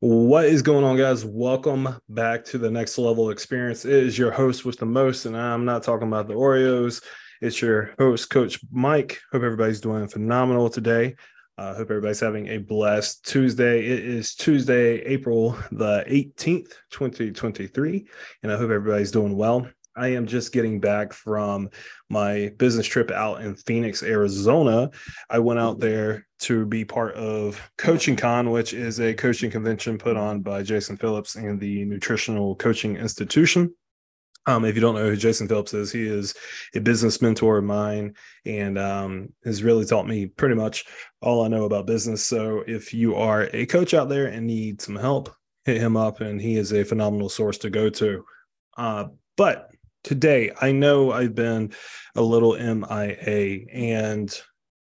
What is going on, guys? Welcome back to the next level experience. It is your host with the most, and I'm not talking about the Oreos. It's your host, Coach Mike. Hope everybody's doing phenomenal today. I uh, hope everybody's having a blessed Tuesday. It is Tuesday, April the 18th, 2023, and I hope everybody's doing well. I am just getting back from my business trip out in Phoenix, Arizona. I went out there to be part of Coaching Con, which is a coaching convention put on by Jason Phillips and the Nutritional Coaching Institution. Um, if you don't know who Jason Phillips is, he is a business mentor of mine and um, has really taught me pretty much all I know about business. So if you are a coach out there and need some help, hit him up, and he is a phenomenal source to go to. Uh, but today. I know I've been a little MIA, and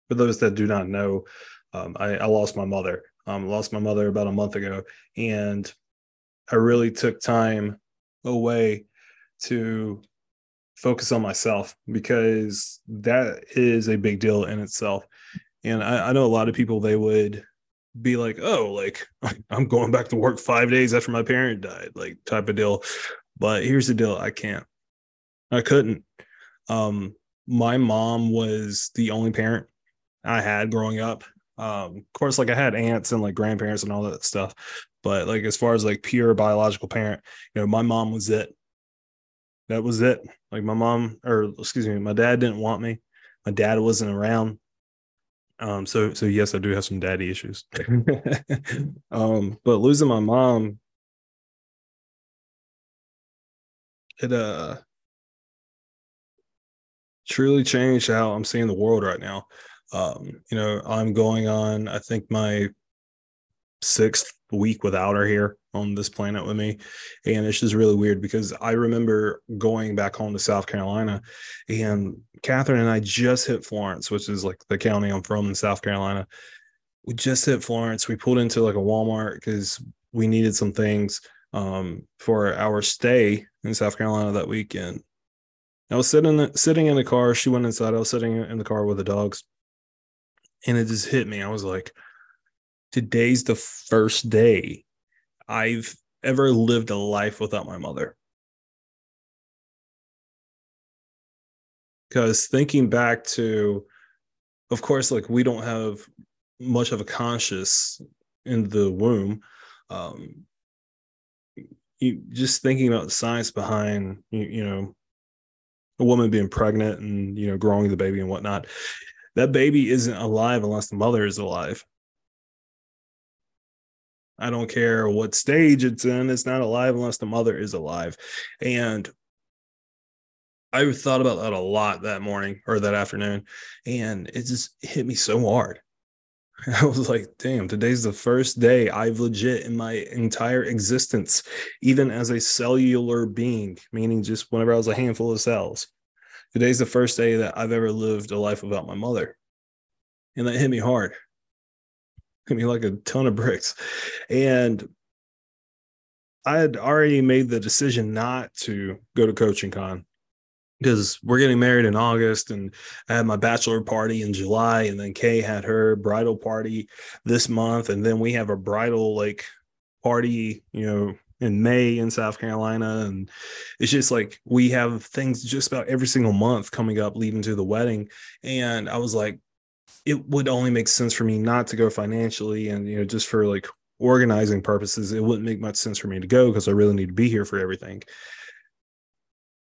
for those that do not know, um, I, I, lost my mother. Um, lost my mother about a month ago, and I really took time away to focus on myself because that is a big deal in itself. And I, I know a lot of people they would be like, "Oh, like I'm going back to work five days after my parent died," like type of deal. But here's the deal: I can't. I couldn't. Um, my mom was the only parent I had growing up. Um, of course, like I had aunts and like grandparents and all that stuff, but like as far as like pure biological parent, you know, my mom was it. That was it. Like my mom, or excuse me, my dad didn't want me. My dad wasn't around. Um, so so yes, I do have some daddy issues. um, but losing my mom, it uh truly changed how I'm seeing the world right now. Um, you know, I'm going on, I think my sixth week without her here on this planet with me. And it's just really weird because I remember going back home to South Carolina and Catherine and I just hit Florence, which is like the county I'm from in South Carolina. We just hit Florence. We pulled into like a Walmart because we needed some things um, for our stay in South Carolina that weekend. I was sitting sitting in the car. She went inside. I was sitting in the car with the dogs, and it just hit me. I was like, "Today's the first day I've ever lived a life without my mother." Because thinking back to, of course, like we don't have much of a conscious in the womb. Um, you just thinking about the science behind you, you know a woman being pregnant and you know growing the baby and whatnot that baby isn't alive unless the mother is alive. I don't care what stage it's in it's not alive unless the mother is alive. And i thought about that a lot that morning or that afternoon and it just hit me so hard I was like, damn, today's the first day I've legit in my entire existence, even as a cellular being, meaning just whenever I was a handful of cells. Today's the first day that I've ever lived a life without my mother. And that hit me hard. Hit me like a ton of bricks. And I had already made the decision not to go to coaching con because we're getting married in August and I had my bachelor party in July and then Kay had her bridal party this month and then we have a bridal like party, you know, in May in South Carolina and it's just like we have things just about every single month coming up leading to the wedding and I was like it would only make sense for me not to go financially and you know just for like organizing purposes it wouldn't make much sense for me to go because I really need to be here for everything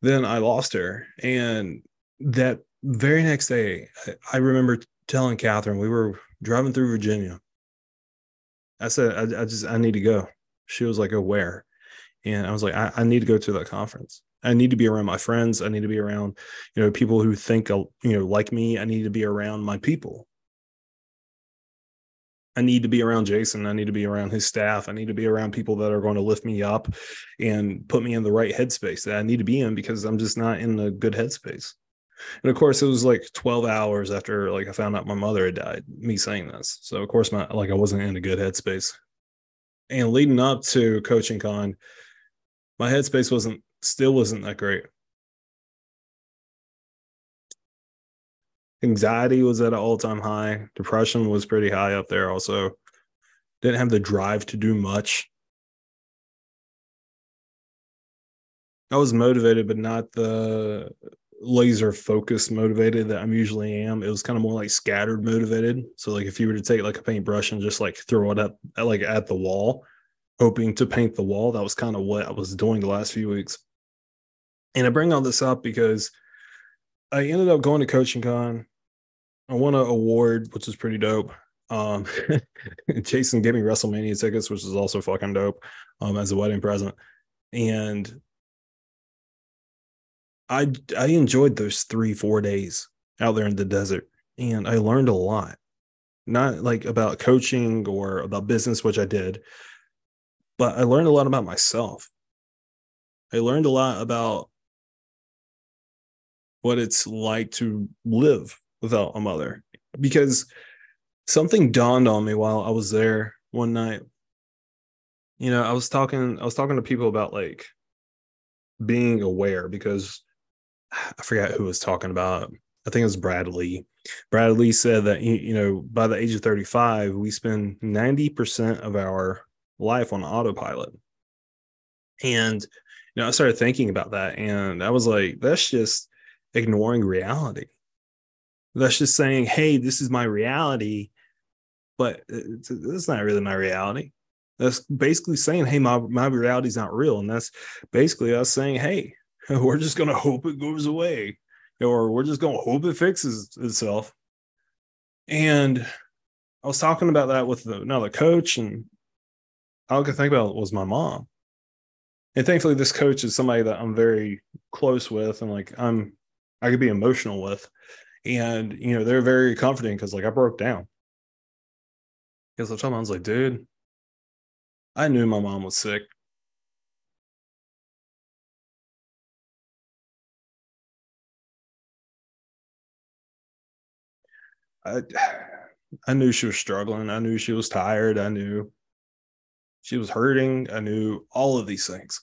then I lost her. And that very next day, I, remember telling Catherine, we were driving through Virginia. I said, I, I just, I need to go. She was like, oh, where? And I was like, I, I need to go to that conference. I need to be around my friends. I need to be around, you know, people who think, uh, you know, like me. I need to be around my people. I need to be around Jason. I need to be around his staff. I need to be around people that are going to lift me up and put me in the right headspace that I need to be in because I'm just not in a good headspace. And of course, it was like 12 hours after like I found out my mother had died, me saying this. So of course, my like I wasn't in a good headspace. And leading up to coaching con, my headspace wasn't still wasn't that great. Anxiety was at an all-time high depression was pretty high up there also didn't have the drive to do much. I was motivated, but not the laser focused motivated that I'm usually am. It was kind of more like scattered motivated. So like if you were to take like a paintbrush and just like throw it up like at the wall, hoping to paint the wall, that was kind of what I was doing the last few weeks. And I bring all this up because I ended up going to Coaching Con. I won an award, which is pretty dope. Um, Jason gave me WrestleMania tickets, which is also fucking dope, um, as a wedding present. And I I enjoyed those three four days out there in the desert, and I learned a lot. Not like about coaching or about business, which I did, but I learned a lot about myself. I learned a lot about what it's like to live without a mother because something dawned on me while I was there one night. You know, I was talking I was talking to people about like being aware because I forgot who was talking about. I think it was Bradley. Bradley said that you know by the age of 35 we spend 90% of our life on autopilot. And you know, I started thinking about that and I was like that's just ignoring reality. That's just saying, "Hey, this is my reality." But it's not really my reality. That's basically saying, "Hey, my my reality is not real." And that's basically us saying, "Hey, we're just going to hope it goes away or we're just going to hope it fixes itself and i was talking about that with another coach and all i could think about was my mom and thankfully this coach is somebody that i'm very close with and like i'm i could be emotional with and you know they're very comforting because like i broke down because i told i was like dude i knew my mom was sick I I knew she was struggling. I knew she was tired. I knew she was hurting. I knew all of these things.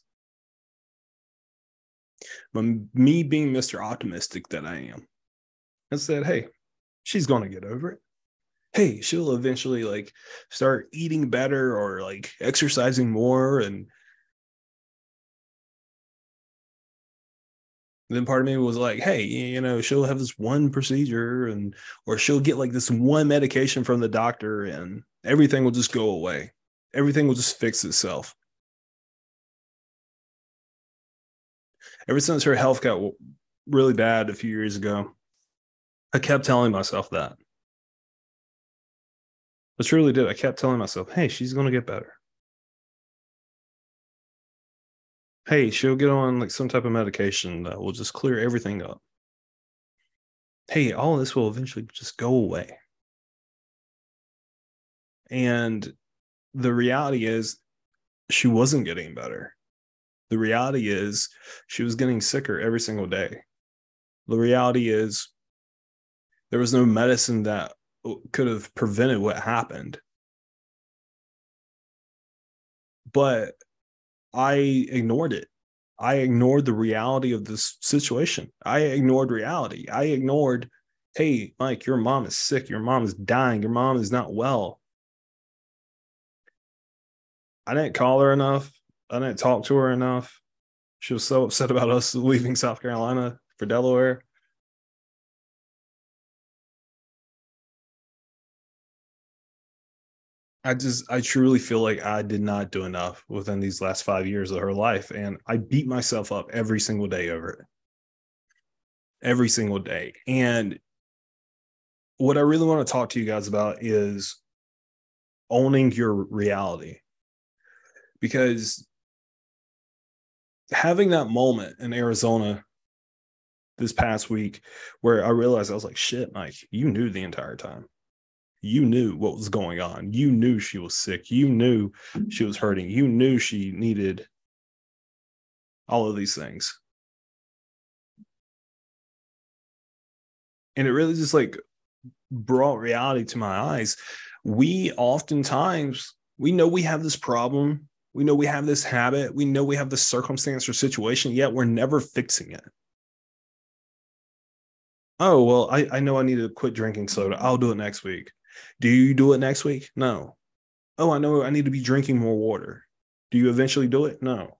But me being Mr. Optimistic that I am, I said, hey, she's going to get over it. Hey, she'll eventually like start eating better or like exercising more and then part of me was like, hey, you know, she'll have this one procedure and or she'll get like this one medication from the doctor and everything will just go away. Everything will just fix itself. Ever since her health got really bad a few years ago, I kept telling myself that. I truly did. I kept telling myself, hey, she's going to get better. hey, she'll get on like some type of medication that will just clear everything up. Hey, all this will eventually just go away. And the reality is, she wasn't getting better. The reality is, she was getting sicker every single day. The reality is, there was no medicine that could have prevented what happened. But I ignored it. I ignored the reality of this situation. I ignored reality. I ignored, hey, Mike, your mom is sick. Your mom is dying. Your mom is not well. I didn't call her enough. I didn't talk to her enough. She was so upset about us leaving South Carolina for Delaware. I just I truly feel like I did not do enough within these last five years of her life. And I beat myself up every single day over it. Every single day. And what I really want to talk to you guys about is owning your reality. Because having that moment in Arizona this past week where I realized I was like, shit, Mike, you knew the entire time you knew what was going on. You knew she was sick. You knew she was hurting. You knew she needed all of these things. And it really just like brought reality to my eyes. We oftentimes we know we have this problem. We know we have this habit. We know we have this circumstance or situation, yet we're never fixing it. Oh, well, I, I know I need to quit drinking soda. I'll do it next week. Do you do it next week? No. oh, I know I need to be drinking more water. Do you eventually do it? No.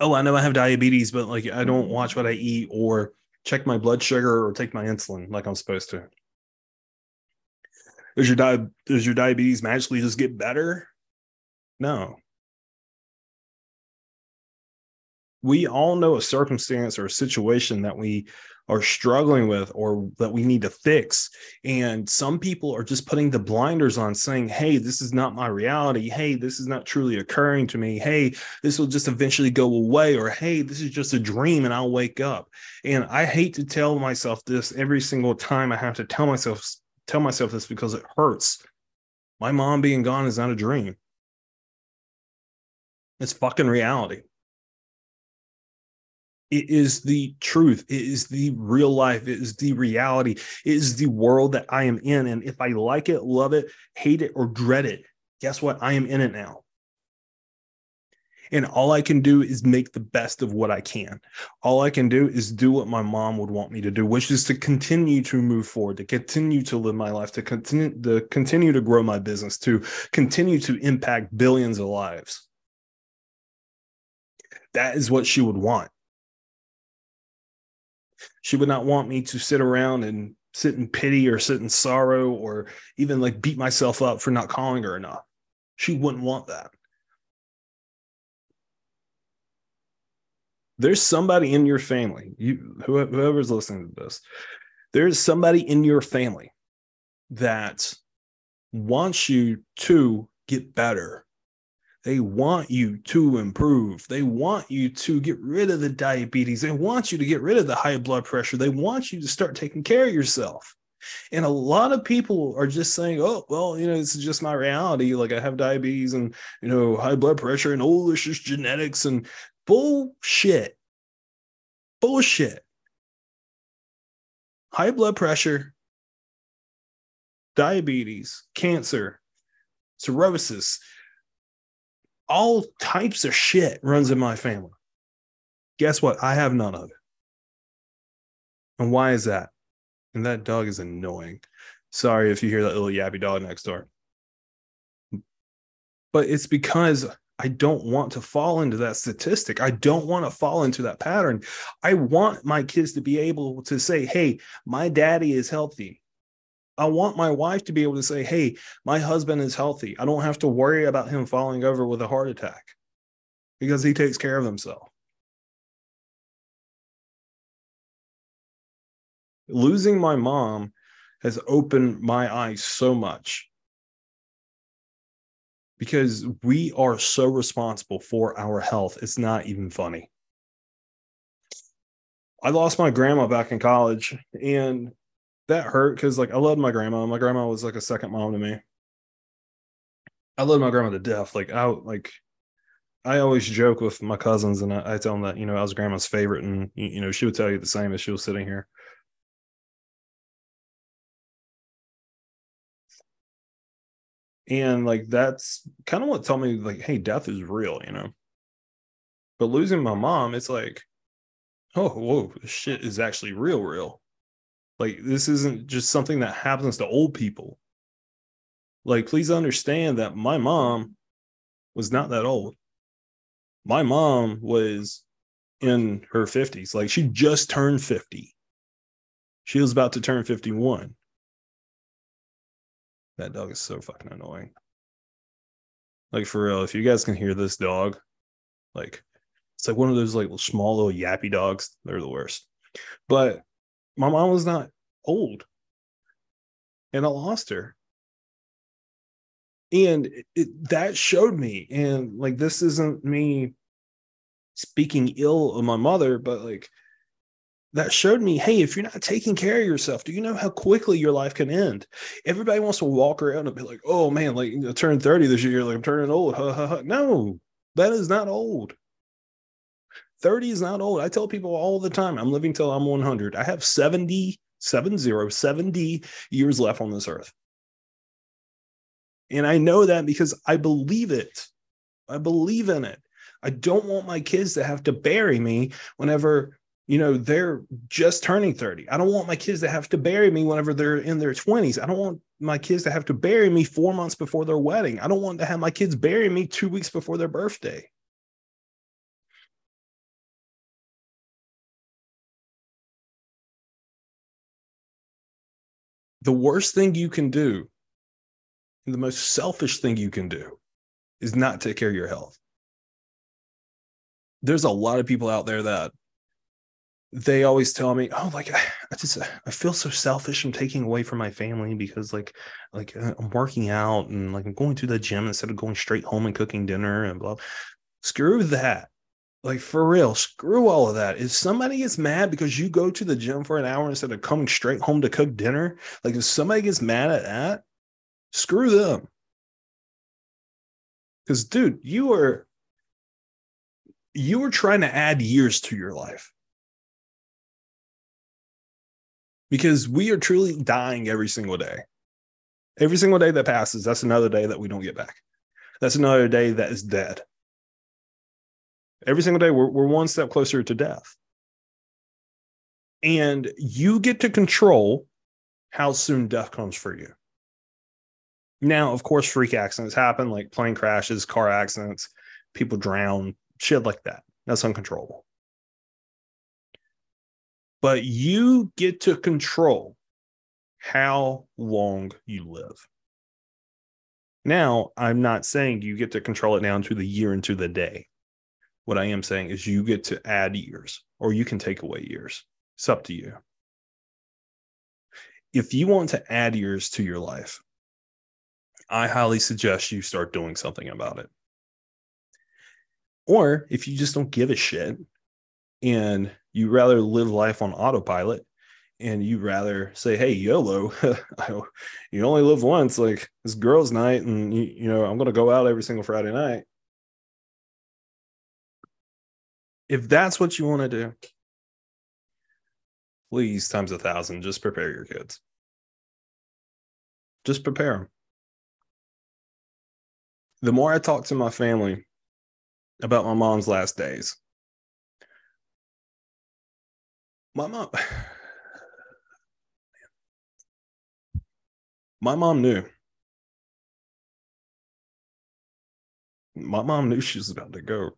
Oh, I know I have diabetes, but like I don't watch what I eat or check my blood sugar or take my insulin like I'm supposed to. Does your di- does your diabetes magically just get better? No. We all know a circumstance or a situation that we are struggling with or that we need to fix. And some people are just putting the blinders on, saying, Hey, this is not my reality. Hey, this is not truly occurring to me. Hey, this will just eventually go away. Or, Hey, this is just a dream and I'll wake up. And I hate to tell myself this every single time I have to tell myself, tell myself this because it hurts. My mom being gone is not a dream. It's fucking reality. It is the truth. It is the real life. It is the reality. It is the world that I am in. And if I like it, love it, hate it, or dread it, guess what? I am in it now. And all I can do is make the best of what I can. All I can do is do what my mom would want me to do, which is to continue to move forward, to continue to live my life, to continue to continue to grow my business, to continue to impact billions of lives. That is what she would want. She would not want me to sit around and sit in pity or sit in sorrow or even like beat myself up for not calling her enough. She wouldn't want that. There's somebody in your family, you whoever's listening to this, there's somebody in your family that wants you to get better they want you to improve. They want you to get rid of the diabetes. They want you to get rid of the high blood pressure. They want you to start taking care of yourself. And a lot of people are just saying, oh, well, you know, this is just my reality. Like I have diabetes and, you know, high blood pressure and oh, this just genetics and bullshit. Bullshit. High blood pressure, diabetes, cancer, cirrhosis, all types of shit runs in my family. Guess what? I have none of it. And why is that? And that dog is annoying. Sorry if you hear that little yappy dog next door. But it's because I don't want to fall into that statistic. I don't want to fall into that pattern. I want my kids to be able to say, hey, my daddy is healthy. I want my wife to be able to say, Hey, my husband is healthy. I don't have to worry about him falling over with a heart attack because he takes care of himself. Losing my mom has opened my eyes so much because we are so responsible for our health. It's not even funny. I lost my grandma back in college, and that hurt because like I loved my grandma. My grandma was like a second mom to me. I loved my grandma to death. Like I like I always joke with my cousins and I, I tell them that, you know, I was grandma's favorite and you know, she would tell you the same as she was sitting here. And like that's kind of what told me like, hey, death is real, you know. But losing my mom, it's like, oh, whoa, this shit is actually real, real. Like this isn't just something that happens to old people. Like please understand that my mom was not that old. My mom was in her 50s. Like she just turned 50. She was about to turn 51. That dog is so fucking annoying. Like for real, if you guys can hear this dog, like it's like one of those like small little yappy dogs. They're the worst. But my mom was not old and I lost her. And it, that showed me, and like, this isn't me speaking ill of my mother, but like, that showed me hey, if you're not taking care of yourself, do you know how quickly your life can end? Everybody wants to walk around and be like, oh man, like I turned 30 this year, like I'm turning old. Ha, ha, ha. No, that is not old. 30 is not old. I tell people all the time, I'm living till I'm 100. I have 70, 70, 70 years left on this earth. And I know that because I believe it. I believe in it. I don't want my kids to have to bury me whenever, you know, they're just turning 30. I don't want my kids to have to bury me whenever they're in their 20s. I don't want my kids to have to bury me four months before their wedding. I don't want to have my kids bury me two weeks before their birthday. The worst thing you can do, the most selfish thing you can do, is not take care of your health. There's a lot of people out there that they always tell me, "Oh, like I just I feel so selfish. I'm taking away from my family because like like uh, I'm working out and like I'm going to the gym instead of going straight home and cooking dinner and blah." Screw that. Like for real, screw all of that. If somebody gets mad because you go to the gym for an hour instead of coming straight home to cook dinner, like if somebody gets mad at that, screw them. Because dude, you are you are trying to add years to your life because we are truly dying every single day. Every single day that passes, that's another day that we don't get back. That's another day that is dead. Every single day, we're, we're one step closer to death. And you get to control how soon death comes for you. Now, of course, freak accidents happen like plane crashes, car accidents, people drown, shit like that. That's uncontrollable but you get to control how long you live. Now, I'm not saying you get to control it down to the year and to the day. What I am saying is you get to add years or you can take away years. It's up to you. If you want to add years to your life, I highly suggest you start doing something about it. Or if you just don't give a shit and you rather live life on autopilot and you rather say hey yolo you only live once like it's girls night and you, you know i'm going to go out every single friday night if that's what you want to do please times a thousand just prepare your kids. Just prepare them the more i talk to my family about my mom's last days my mom my mom knew. My mom knew she was about to go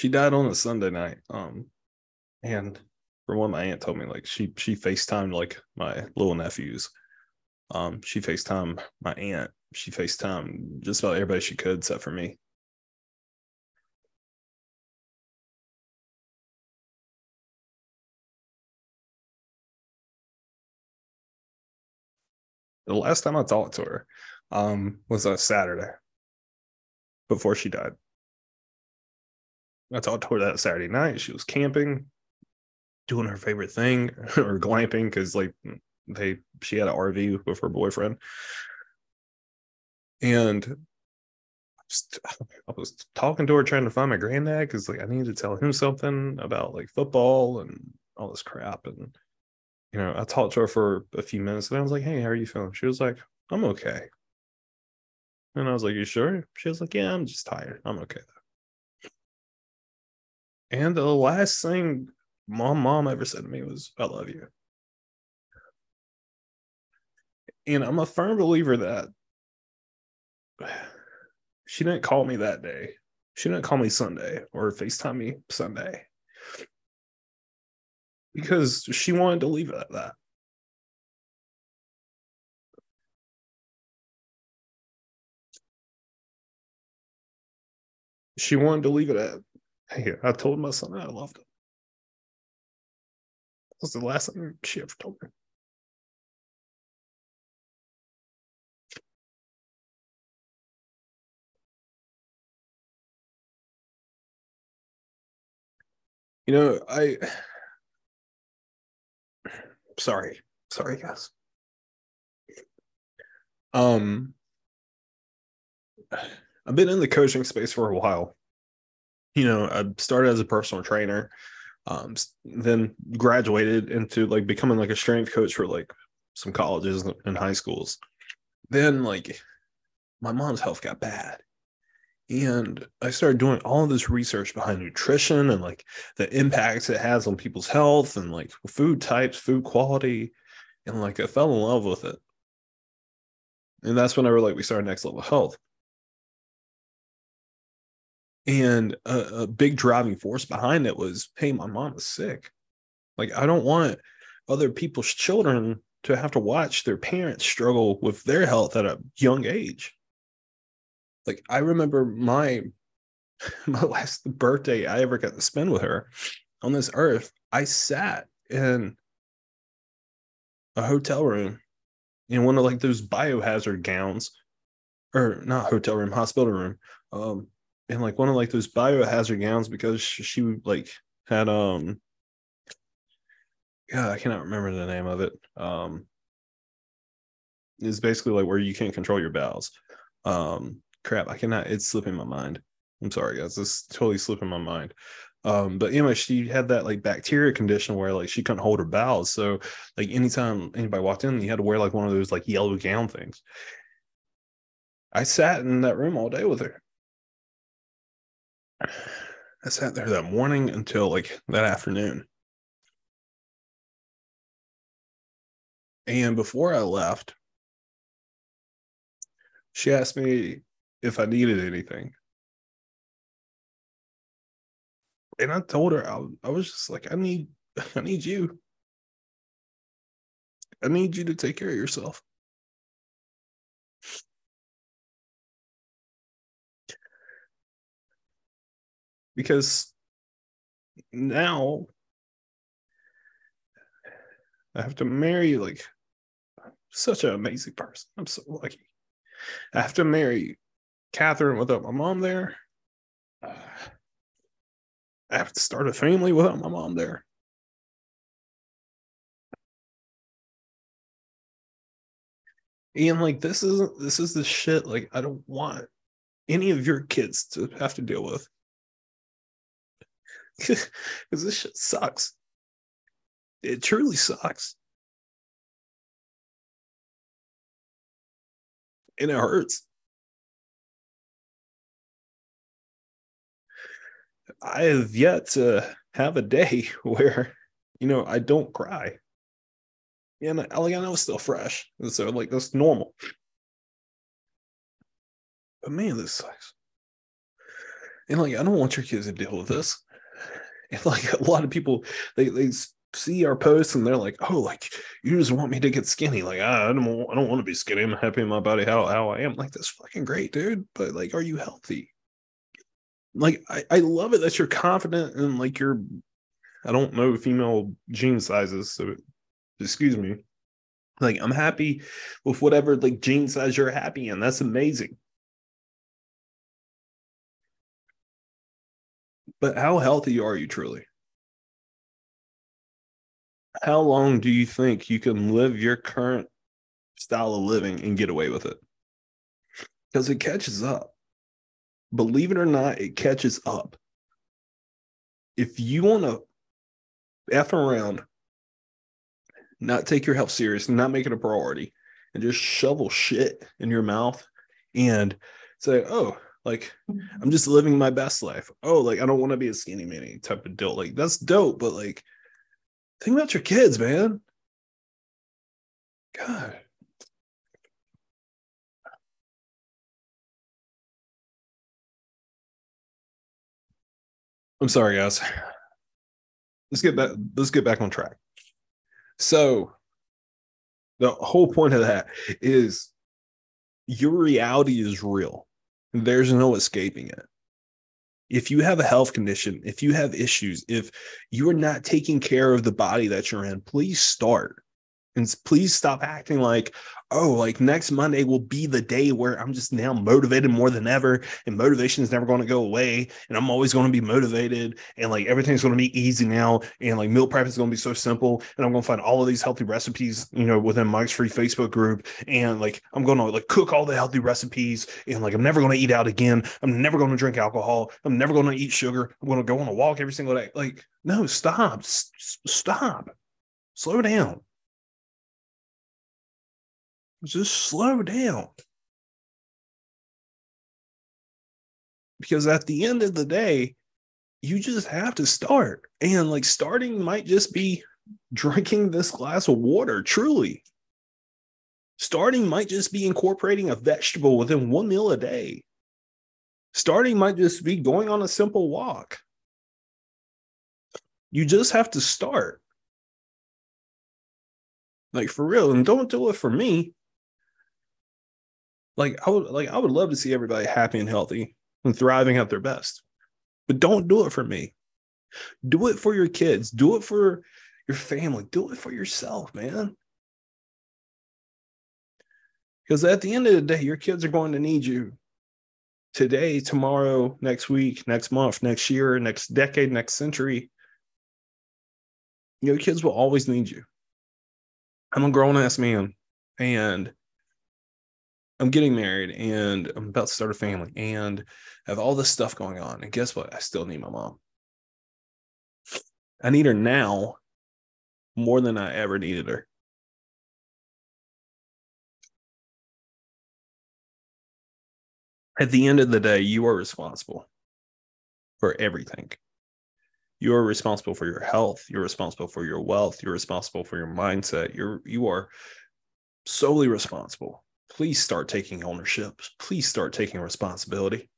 she died on a sunday night um and from what my aunt told me like she she facetimed like my little nephews um, she FaceTime my aunt. She FaceTime just about everybody she could, except for me. The last time I talked to her um, was a Saturday before she died. I talked to her that Saturday night. She was camping, doing her favorite thing, or glamping, because like they she had an RV with her boyfriend, and I was talking to her trying to find my granddad because like I needed to tell him something about like football and all this crap. And you know, I talked to her for a few minutes and I was like, Hey, how are you feeling? She was like, I'm okay. And I was like, You sure? She was like, Yeah, I'm just tired. I'm okay And the last thing mom mom ever said to me was, I love you. and I'm a firm believer that she didn't call me that day. She didn't call me Sunday or FaceTime me Sunday because she wanted to leave it at that. She wanted to leave it at, hey, I told my son I loved him. That was the last thing she ever told me. You know, I sorry. Sorry, guys. Um I've been in the coaching space for a while. You know, I started as a personal trainer, um, then graduated into like becoming like a strength coach for like some colleges and high schools. Then like my mom's health got bad. And I started doing all this research behind nutrition and like the impacts it has on people's health and like food types, food quality. And like I fell in love with it. And that's whenever like we started next level health. And a, a big driving force behind it was, hey, my mom is sick. Like I don't want other people's children to have to watch their parents struggle with their health at a young age. Like I remember my my last birthday I ever got to spend with her on this earth, I sat in a hotel room in one of like those biohazard gowns, or not hotel room, hospital room, um, in like one of like those biohazard gowns because she like had um yeah, I cannot remember the name of it. Um, it's basically like where you can't control your bowels. Um, crap, I cannot. It's slipping my mind. I'm sorry, guys. It's totally slipping my mind. Um, but anyway, she had that like bacteria condition where like she couldn't hold her bowels. So like anytime anybody walked in, you had to wear like one of those like yellow gown things. I sat in that room all day with her. I sat there that morning until like that afternoon. And before I left, she asked me if I needed anything. And I told her I, I was just like, I need I need you. I need you to take care of yourself. Because now I have to marry like such an amazing person. I'm so lucky. I have to marry Catherine without my mom there. Uh, I have to start a family without my mom there. And like this isn't this is the shit like I don't want any of your kids to have to deal with. Because this shit sucks. It truly sucks. And it hurts. I have yet to have a day where, you know, I don't cry. And like I know it's still fresh. And so like that's normal. But man, this sucks. And like I don't want your kids to deal with this. And like a lot of people, they they see our posts and they're like, "Oh, like you just want me to get skinny?" Like I, don't, I don't want to be skinny. I'm happy in my body how how I am. Like that's fucking great, dude. But like, are you healthy? like I, I love it that you're confident and like you're I don't know female jean sizes, so excuse me. Like I'm happy with whatever like jean size you're happy in. That's amazing. But how healthy are you truly? How long do you think you can live your current style of living and get away with it? Because it catches up believe it or not, it catches up. If you want to F around, not take your health serious, not make it a priority, and just shovel shit in your mouth and say, oh, like mm-hmm. I'm just living my best life. Oh, like I don't want to be a skinny mini type of deal. Like that's dope, but like think about your kids, man. God. I'm sorry, guys. Let's get back. Let's get back on track. So, the whole point of that is your reality is real. There's no escaping it. If you have a health condition, if you have issues, if you are not taking care of the body that you're in, please start. And please stop acting like, oh, like next Monday will be the day where I'm just now motivated more than ever, and motivation is never going to go away, and I'm always going to be motivated, and like everything's going to be easy now, and like meal prep is going to be so simple, and I'm going to find all of these healthy recipes, you know, within Mike's free Facebook group, and like I'm going to like cook all the healthy recipes, and like I'm never going to eat out again, I'm never going to drink alcohol, I'm never going to eat sugar, I'm going to go on a walk every single day. Like, no, stop, S- stop, slow down just slow down. Because at the end of the day, you just have to start. And like starting might just be drinking this glass of water, truly. Starting might just be incorporating a vegetable within one meal a day. Starting might just be going on a simple walk. You just have to start. Like for real, and don't do it for me. Like I would like I would love to see everybody happy and healthy and thriving at their best. But don't do it for me. Do it for your kids. Do it for your family. Do it for yourself, man. Because at the end of the day, your kids are going to need you today, tomorrow, next week, next month, next year, next decade, next century. Your kids will always need you. I'm a grown ass man and I'm getting married and I'm about to start a family and have all this stuff going on. And guess what? I still need my mom. I need her now more than I ever needed her. At the end of the day, you are responsible for everything. You are responsible for your health. You're responsible for your wealth. You're responsible for your mindset. You're you are solely responsible. Please start taking ownership. Please start taking responsibility.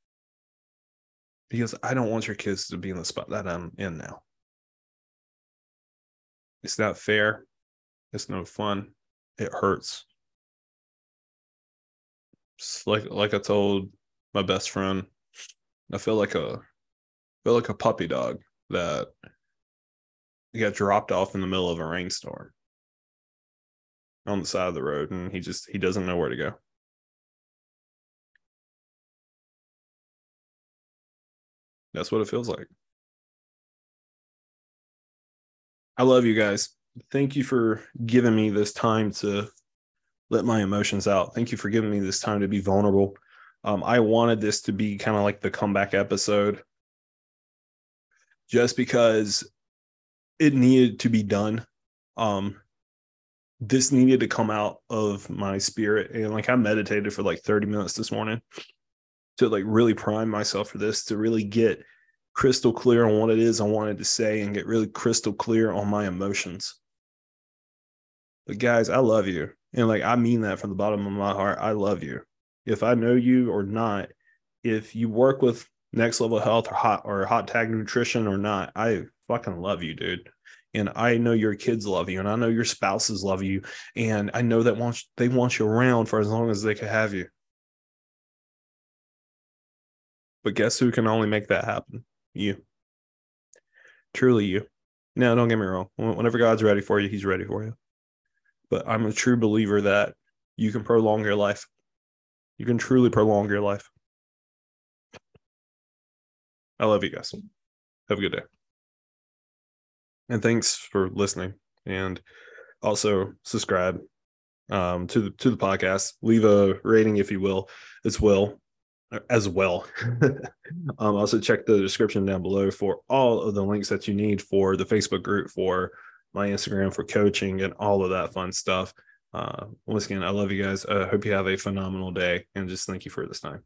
Because I don't want your kids to be in the spot that I'm in now. It's not fair. It's no fun. It hurts. Like like I told my best friend, I feel like a I feel like a puppy dog that got dropped off in the middle of a rainstorm on the side of the road and he just he doesn't know where to go. That's what it feels like. I love you guys. Thank you for giving me this time to let my emotions out. Thank you for giving me this time to be vulnerable. Um, I wanted this to be kind of like the comeback episode just because it needed to be done. Um, this needed to come out of my spirit. And like I meditated for like 30 minutes this morning to like really prime myself for this, to really get crystal clear on what it is I wanted to say and get really crystal clear on my emotions. But guys, I love you. And like I mean that from the bottom of my heart. I love you. If I know you or not, if you work with next level health or hot or hot tag nutrition or not, I fucking love you, dude. And I know your kids love you, and I know your spouses love you, and I know that want they want you around for as long as they can have you. But guess who can only make that happen? You. Truly you. Now, don't get me wrong. Whenever God's ready for you, He's ready for you. But I'm a true believer that you can prolong your life. You can truly prolong your life. I love you guys. Have a good day. And thanks for listening. And also subscribe um, to the to the podcast. Leave a rating if you will as well as well. um, also check the description down below for all of the links that you need for the Facebook group, for my Instagram, for coaching, and all of that fun stuff. Uh, once again, I love you guys. I uh, hope you have a phenomenal day, and just thank you for this time.